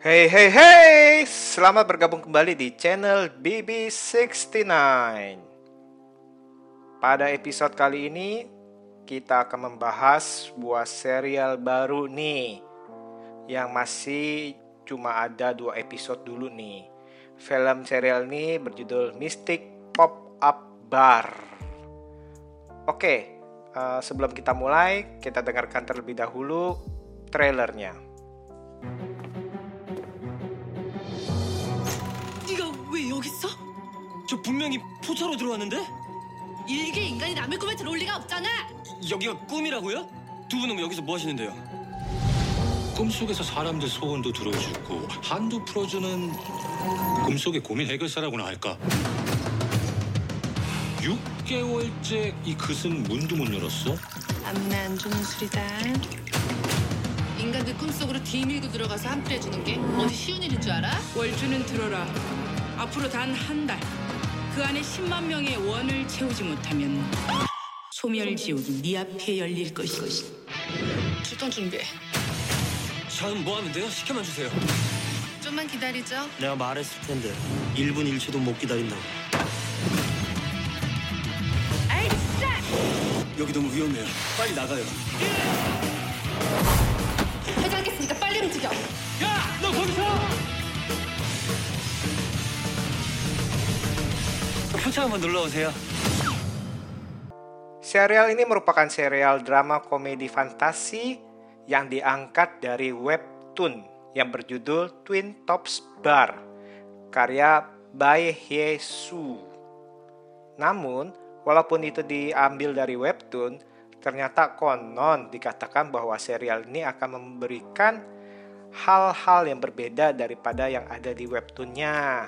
Hey hey hey, selamat bergabung kembali di channel BB69. Pada episode kali ini kita akan membahas sebuah serial baru nih yang masih cuma ada dua episode dulu nih. Film serial ini berjudul Mystic Pop Up Bar. Oke, uh, sebelum kita mulai, kita dengarkan terlebih dahulu trailernya. 있어? 저 분명히 포차로 들어왔는데? 이게 인간이 남의 꿈에 들어올 리가 없잖아. 여기가 꿈이라고요? 두 분은 여기서 뭐 하시는데요? 꿈속에서 사람들 소원도 들어주고 한도 풀어주는 꿈속의 고민 해결사라고나 할까? 6개월째 이 그슨 문도 못 열었어? 아무나 안 주는 술이다. 인간들 꿈속으로 뒤밀고 들어가서 함께 해주는 게 어디 쉬운 일인 줄 알아? 월주는 들어라. 앞으로 단 한 달. 그 안에 10만 명의 원을 채우지 못하면 소멸 지옥이 네 앞에 열릴 것이다. 출동 준비해. 저는 뭐 하면 돼요? 시켜만 주세요. 좀만 기다리죠. 내가 말했을 텐데 1분 1초도 못 기다린다고 여기 너무 위험해요. 빨리 나가요. 해장했으니까 빨리 움직여. 야! 너 거기서! 포차 한번 놀러 오세요. Serial ini merupakan serial drama komedi fantasi yang diangkat dari webtoon yang berjudul Twin Tops Bar karya Bae Hye Soo. Namun, walaupun itu diambil dari webtoon, ternyata konon dikatakan bahwa serial ini akan memberikan hal-hal yang berbeda daripada yang ada di webtoonnya.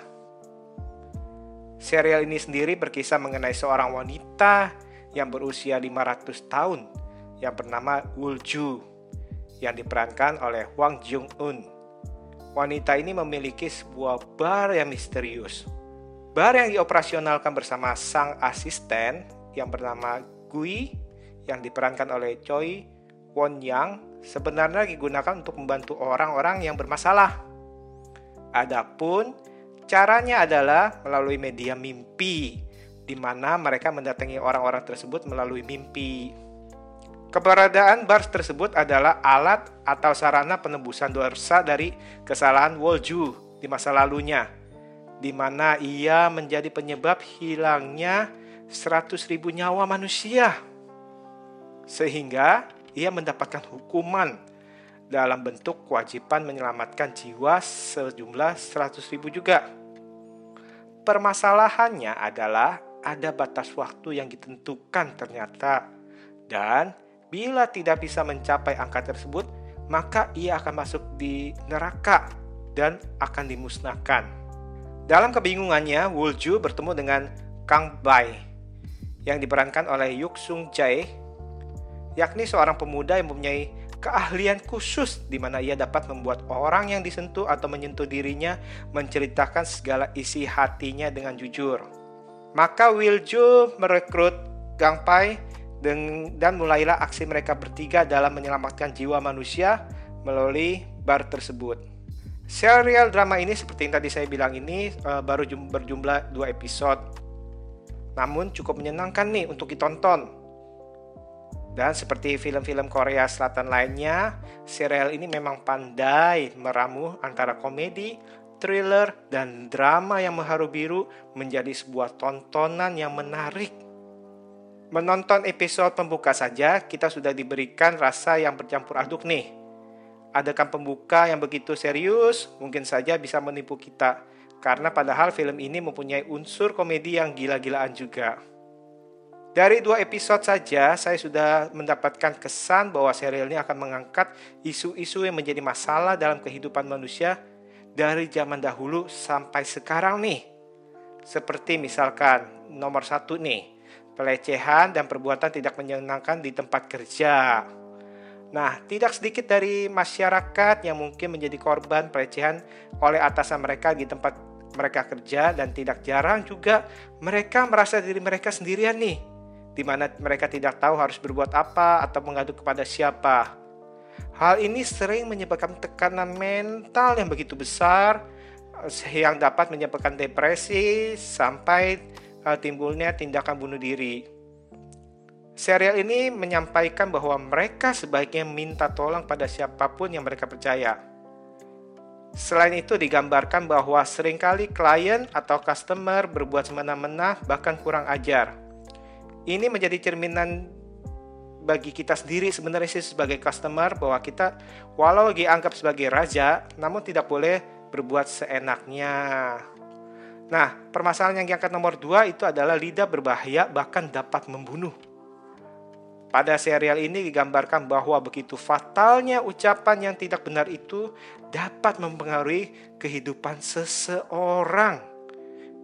Serial ini sendiri berkisah mengenai seorang wanita yang berusia 500 tahun yang bernama Wulju yang diperankan oleh Hwang Jung Un. Wanita ini memiliki sebuah bar yang misterius. Bar yang dioperasionalkan bersama sang asisten yang bernama Gui yang diperankan oleh Choi Won Yang sebenarnya digunakan untuk membantu orang-orang yang bermasalah. Adapun caranya adalah melalui media mimpi di mana mereka mendatangi orang-orang tersebut melalui mimpi. Keberadaan bar tersebut adalah alat atau sarana penebusan dosa dari kesalahan Wolju di masa lalunya, di mana ia menjadi penyebab hilangnya 100.000 nyawa manusia. Sehingga ia mendapatkan hukuman dalam bentuk kewajiban menyelamatkan jiwa sejumlah 100.000 juga. Permasalahannya adalah ada batas waktu yang ditentukan ternyata. Dan bila tidak bisa mencapai angka tersebut, maka ia akan masuk di neraka dan akan dimusnahkan. Dalam kebingungannya, Wulju bertemu dengan Kang Bai yang diperankan oleh Yuk Sung Jae, yakni seorang pemuda yang mempunyai keahlian khusus di mana ia dapat membuat orang yang disentuh atau menyentuh dirinya menceritakan segala isi hatinya dengan jujur. Maka Wilju merekrut Gang Pai dan mulailah aksi mereka bertiga dalam menyelamatkan jiwa manusia melalui bar tersebut. Serial drama ini seperti yang tadi saya bilang ini uh, baru berjumlah dua episode. Namun cukup menyenangkan nih untuk ditonton. Dan seperti film-film Korea Selatan lainnya, serial ini memang pandai meramu antara komedi, thriller, dan drama yang mengharu biru menjadi sebuah tontonan yang menarik. Menonton episode pembuka saja, kita sudah diberikan rasa yang bercampur aduk nih. Adakan pembuka yang begitu serius, mungkin saja bisa menipu kita. Karena padahal film ini mempunyai unsur komedi yang gila-gilaan juga. Dari dua episode saja, saya sudah mendapatkan kesan bahwa serial ini akan mengangkat isu-isu yang menjadi masalah dalam kehidupan manusia dari zaman dahulu sampai sekarang nih. Seperti misalkan nomor satu nih, pelecehan dan perbuatan tidak menyenangkan di tempat kerja. Nah, tidak sedikit dari masyarakat yang mungkin menjadi korban pelecehan oleh atasan mereka di tempat mereka kerja dan tidak jarang juga mereka merasa diri mereka sendirian nih di mana mereka tidak tahu harus berbuat apa atau mengadu kepada siapa. Hal ini sering menyebabkan tekanan mental yang begitu besar eh, yang dapat menyebabkan depresi sampai uh, timbulnya tindakan bunuh diri. Serial ini menyampaikan bahwa mereka sebaiknya minta tolong pada siapa pun yang mereka percaya. Selain itu digambarkan bahwa sering kali klien atau customer berbuat semena-mena bahkan kurang ajar. Ini menjadi cerminan bagi kita sendiri sebenarnya sih sebagai customer bahwa kita walau dianggap sebagai raja namun tidak boleh berbuat seenaknya. Nah, permasalahan yang diangkat nomor dua itu adalah lidah berbahaya bahkan dapat membunuh. Pada serial ini digambarkan bahwa begitu fatalnya ucapan yang tidak benar itu dapat mempengaruhi kehidupan seseorang.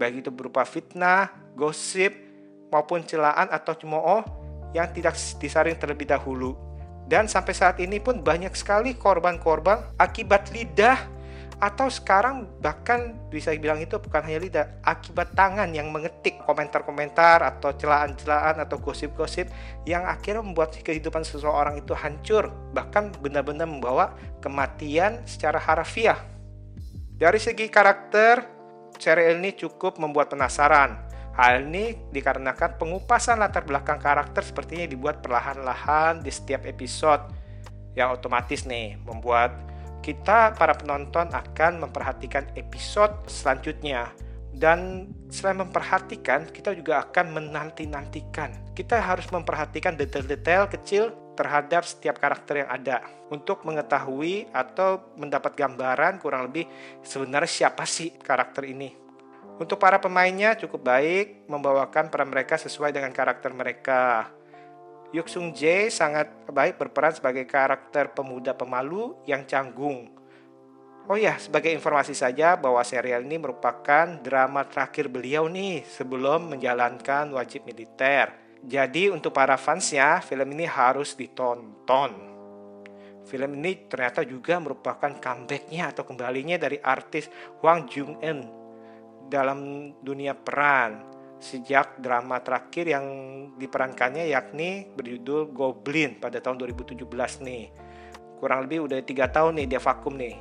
Baik itu berupa fitnah, gosip, maupun celaan atau cemooh yang tidak disaring terlebih dahulu. Dan sampai saat ini pun banyak sekali korban-korban akibat lidah atau sekarang bahkan bisa bilang itu bukan hanya lidah akibat tangan yang mengetik komentar-komentar atau celaan-celaan atau gosip-gosip yang akhirnya membuat kehidupan seseorang itu hancur bahkan benar-benar membawa kematian secara harafiah dari segi karakter serial ini cukup membuat penasaran hal ini dikarenakan pengupasan latar belakang karakter sepertinya dibuat perlahan-lahan di setiap episode yang otomatis nih membuat kita para penonton akan memperhatikan episode selanjutnya. Dan selain memperhatikan kita juga akan menanti-nantikan. Kita harus memperhatikan detail-detail kecil terhadap setiap karakter yang ada. Untuk mengetahui atau mendapat gambaran kurang lebih sebenarnya siapa sih karakter ini untuk para pemainnya cukup baik membawakan peran mereka sesuai dengan karakter mereka Yuk Sung Jae sangat baik berperan sebagai karakter pemuda pemalu yang canggung. Oh ya, sebagai informasi saja bahwa serial ini merupakan drama terakhir beliau nih sebelum menjalankan wajib militer. Jadi untuk para fansnya, film ini harus ditonton. Film ini ternyata juga merupakan comebacknya atau kembalinya dari artis Hwang Jung Eun dalam dunia peran sejak drama terakhir yang diperankannya yakni berjudul Goblin pada tahun 2017 nih. Kurang lebih udah tiga tahun nih dia vakum nih.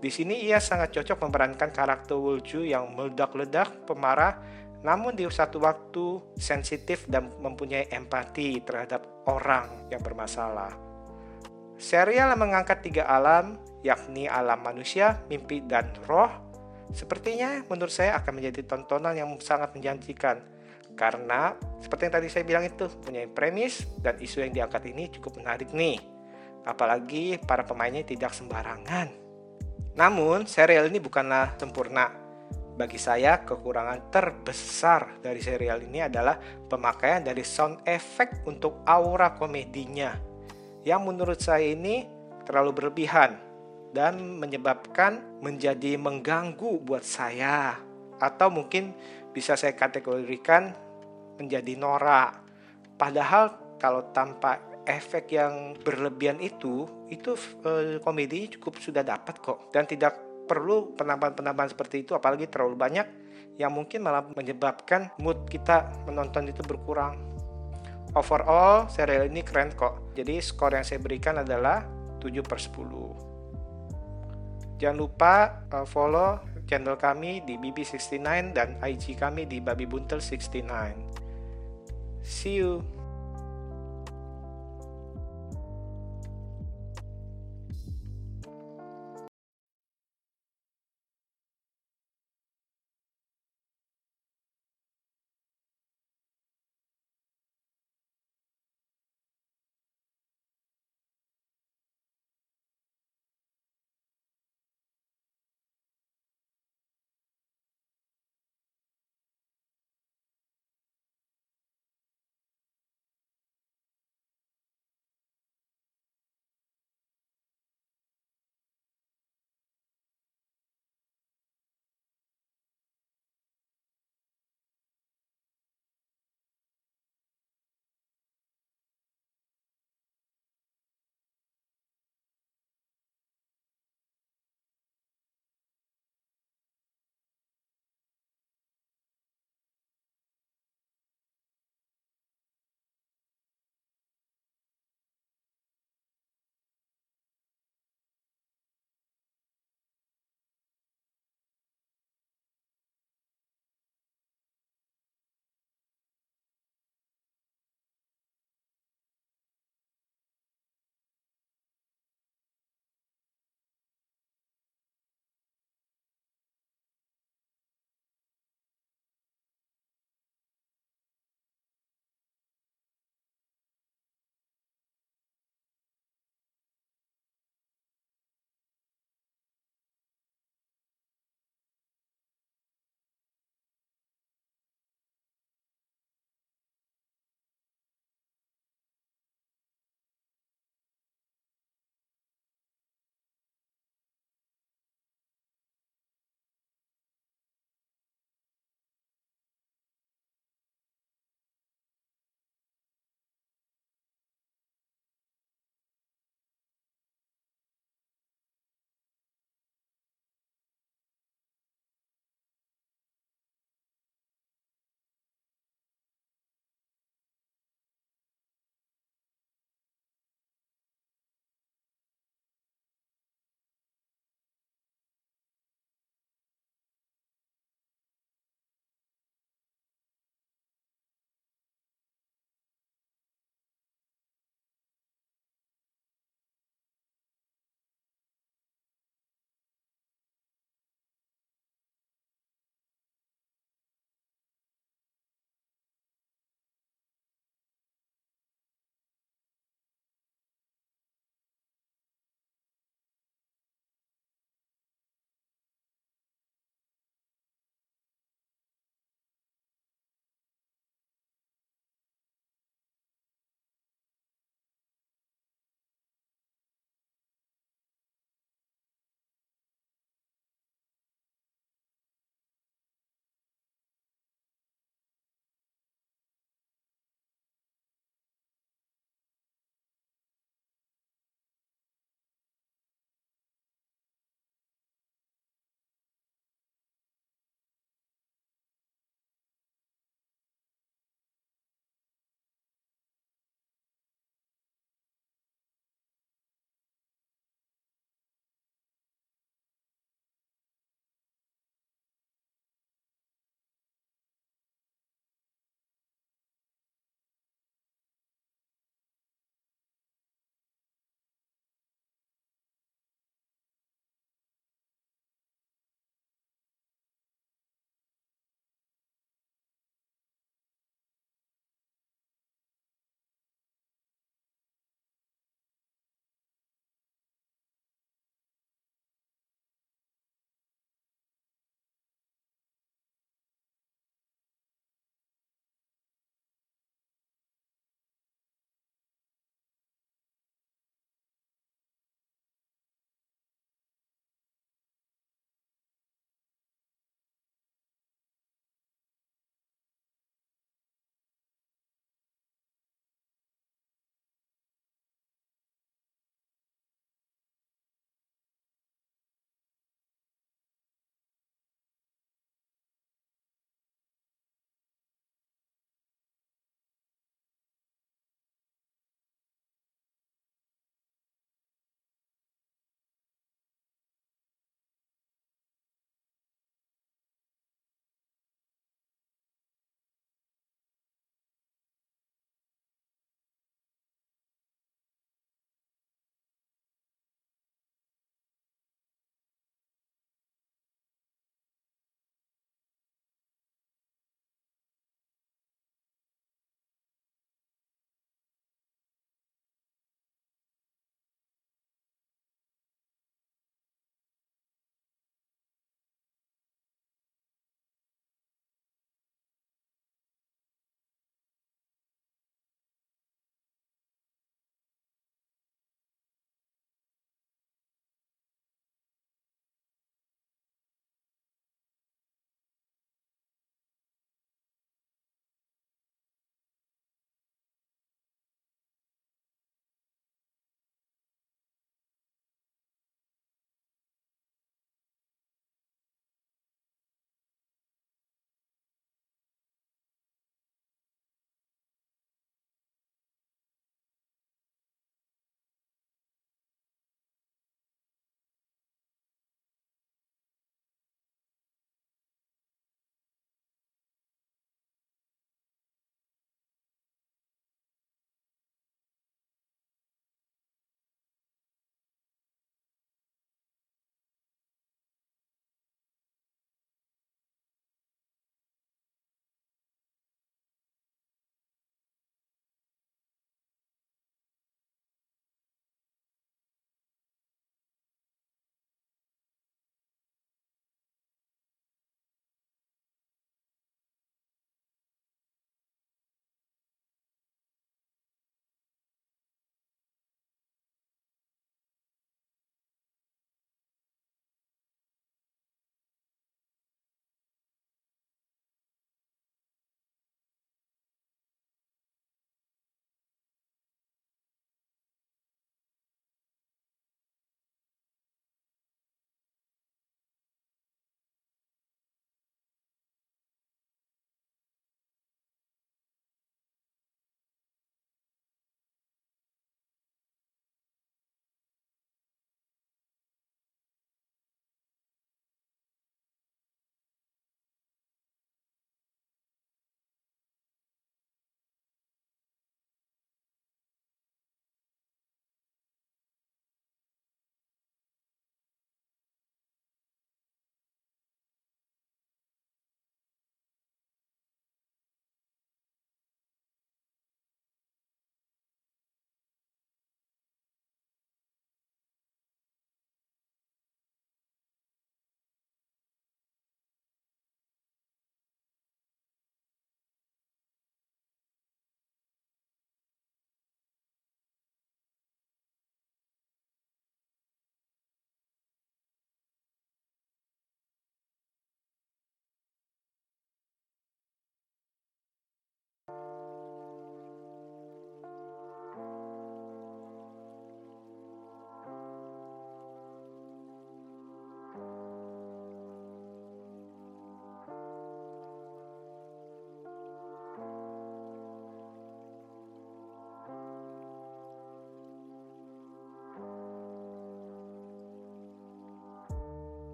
Di sini ia sangat cocok memerankan karakter Wulju yang meledak-ledak, pemarah, namun di satu waktu sensitif dan mempunyai empati terhadap orang yang bermasalah. Serial mengangkat tiga alam, yakni alam manusia, mimpi, dan roh, Sepertinya menurut saya akan menjadi tontonan yang sangat menjanjikan karena seperti yang tadi saya bilang itu punya premis dan isu yang diangkat ini cukup menarik nih. Apalagi para pemainnya tidak sembarangan. Namun, serial ini bukanlah sempurna. Bagi saya, kekurangan terbesar dari serial ini adalah pemakaian dari sound effect untuk aura komedinya. Yang menurut saya ini terlalu berlebihan dan menyebabkan menjadi mengganggu buat saya atau mungkin bisa saya kategorikan menjadi norak. Padahal kalau tanpa efek yang berlebihan itu itu eh, komedinya cukup sudah dapat kok dan tidak perlu penambahan-penambahan seperti itu apalagi terlalu banyak yang mungkin malah menyebabkan mood kita menonton itu berkurang. Overall, serial ini keren kok. Jadi skor yang saya berikan adalah 7 per 10. Jangan lupa uh, follow channel kami di BB69 dan IG kami di Babi Buntel 69. See you.